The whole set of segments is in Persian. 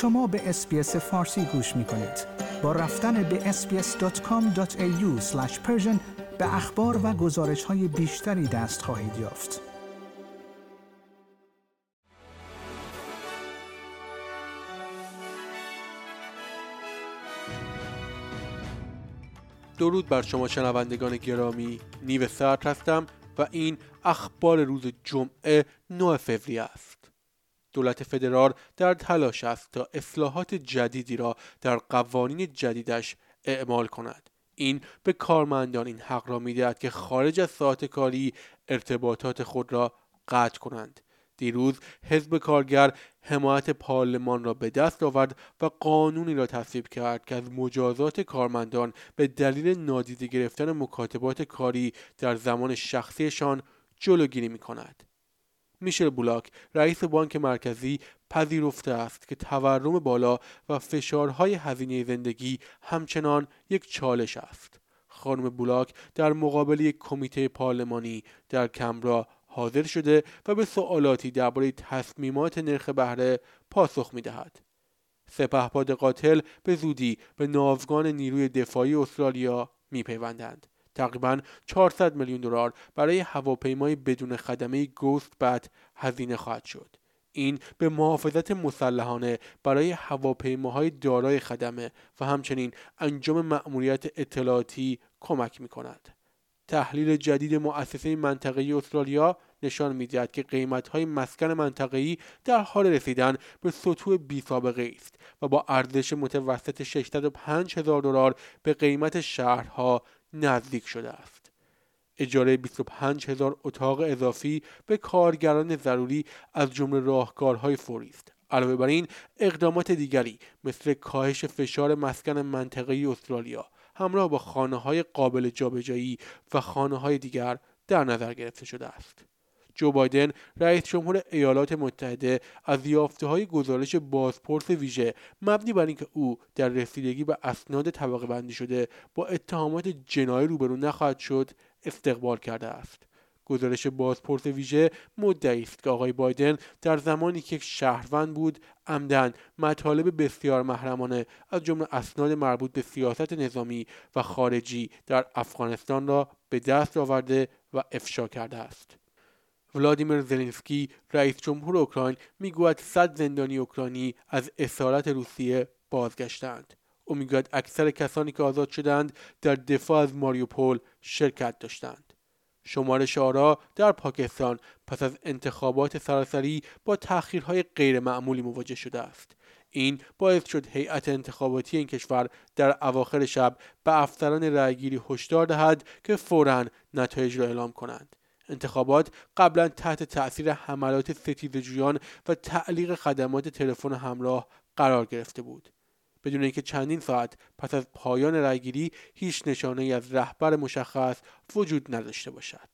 شما به اسپیس فارسی گوش می کنید. با رفتن به sbs.com.au به اخبار و گزارش های بیشتری دست خواهید یافت. درود بر شما شنوندگان گرامی نیو سرد هستم و این اخبار روز جمعه 9 فوریه است دولت فدرال در تلاش است تا اصلاحات جدیدی را در قوانین جدیدش اعمال کند این به کارمندان این حق را می‌دهد که خارج از ساعت کاری ارتباطات خود را قطع کنند دیروز حزب کارگر حمایت پارلمان را به دست آورد و قانونی را تصویب کرد که از مجازات کارمندان به دلیل نادیده گرفتن مکاتبات کاری در زمان شخصیشان جلوگیری می کند. میشل بولاک رئیس بانک مرکزی پذیرفته است که تورم بالا و فشارهای هزینه زندگی همچنان یک چالش است. خانم بولاک در مقابل یک کمیته پارلمانی در کمبرا حاضر شده و به سوالاتی درباره تصمیمات نرخ بهره پاسخ می‌دهد. سپهباد قاتل به زودی به ناوگان نیروی دفاعی استرالیا میپیوندند. تقریبا 400 میلیون دلار برای هواپیمای بدون خدمه گوست بت هزینه خواهد شد این به محافظت مسلحانه برای هواپیماهای دارای خدمه و همچنین انجام مأموریت اطلاعاتی کمک می کند. تحلیل جدید مؤسسه منطقه‌ای استرالیا نشان می‌دهد که قیمت‌های مسکن منطقه‌ای در حال رسیدن به سطوح بی سابقه است و با ارزش متوسط 605 هزار دلار به قیمت شهرها نزدیک شده است. اجاره 25 هزار اتاق اضافی به کارگران ضروری از جمله راهکارهای فوری است. علاوه بر این اقدامات دیگری مثل کاهش فشار مسکن منطقه استرالیا همراه با خانه های قابل جابجایی و خانه های دیگر در نظر گرفته شده است. جو بایدن رئیس جمهور ایالات متحده از یافته های گزارش بازپرس ویژه مبنی بر اینکه او در رسیدگی به اسناد طبقه بندی شده با اتهامات جنایی روبرو نخواهد شد استقبال کرده است. گزارش بازپرس ویژه مدعی است که آقای بایدن در زمانی که شهروند بود عمدن مطالب بسیار محرمانه از جمله اسناد مربوط به سیاست نظامی و خارجی در افغانستان را به دست آورده و افشا کرده است. ولادیمیر زلنسکی رئیس جمهور اوکراین می‌گوید صد زندانی اوکراینی از اسارت روسیه بازگشتند. او می‌گوید اکثر کسانی که آزاد شدند در دفاع از ماریوپول شرکت داشتند شمارش آرا در پاکستان پس از انتخابات سراسری با تأخیرهای غیرمعمولی مواجه شده است. این باعث شد هیئت انتخاباتی این کشور در اواخر شب به افسران رأیگیری هشدار دهد که فورا نتایج را اعلام کنند. انتخابات قبلا تحت تأثیر حملات ستیزجویان و تعلیق خدمات تلفن همراه قرار گرفته بود بدون اینکه چندین ساعت پس از پایان رأیگیری هیچ نشانه از رهبر مشخص وجود نداشته باشد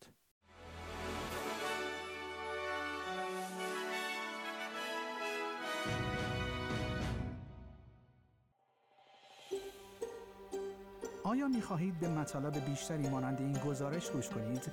آیا می خواهید به مطالب بیشتری مانند این گزارش گوش کنید؟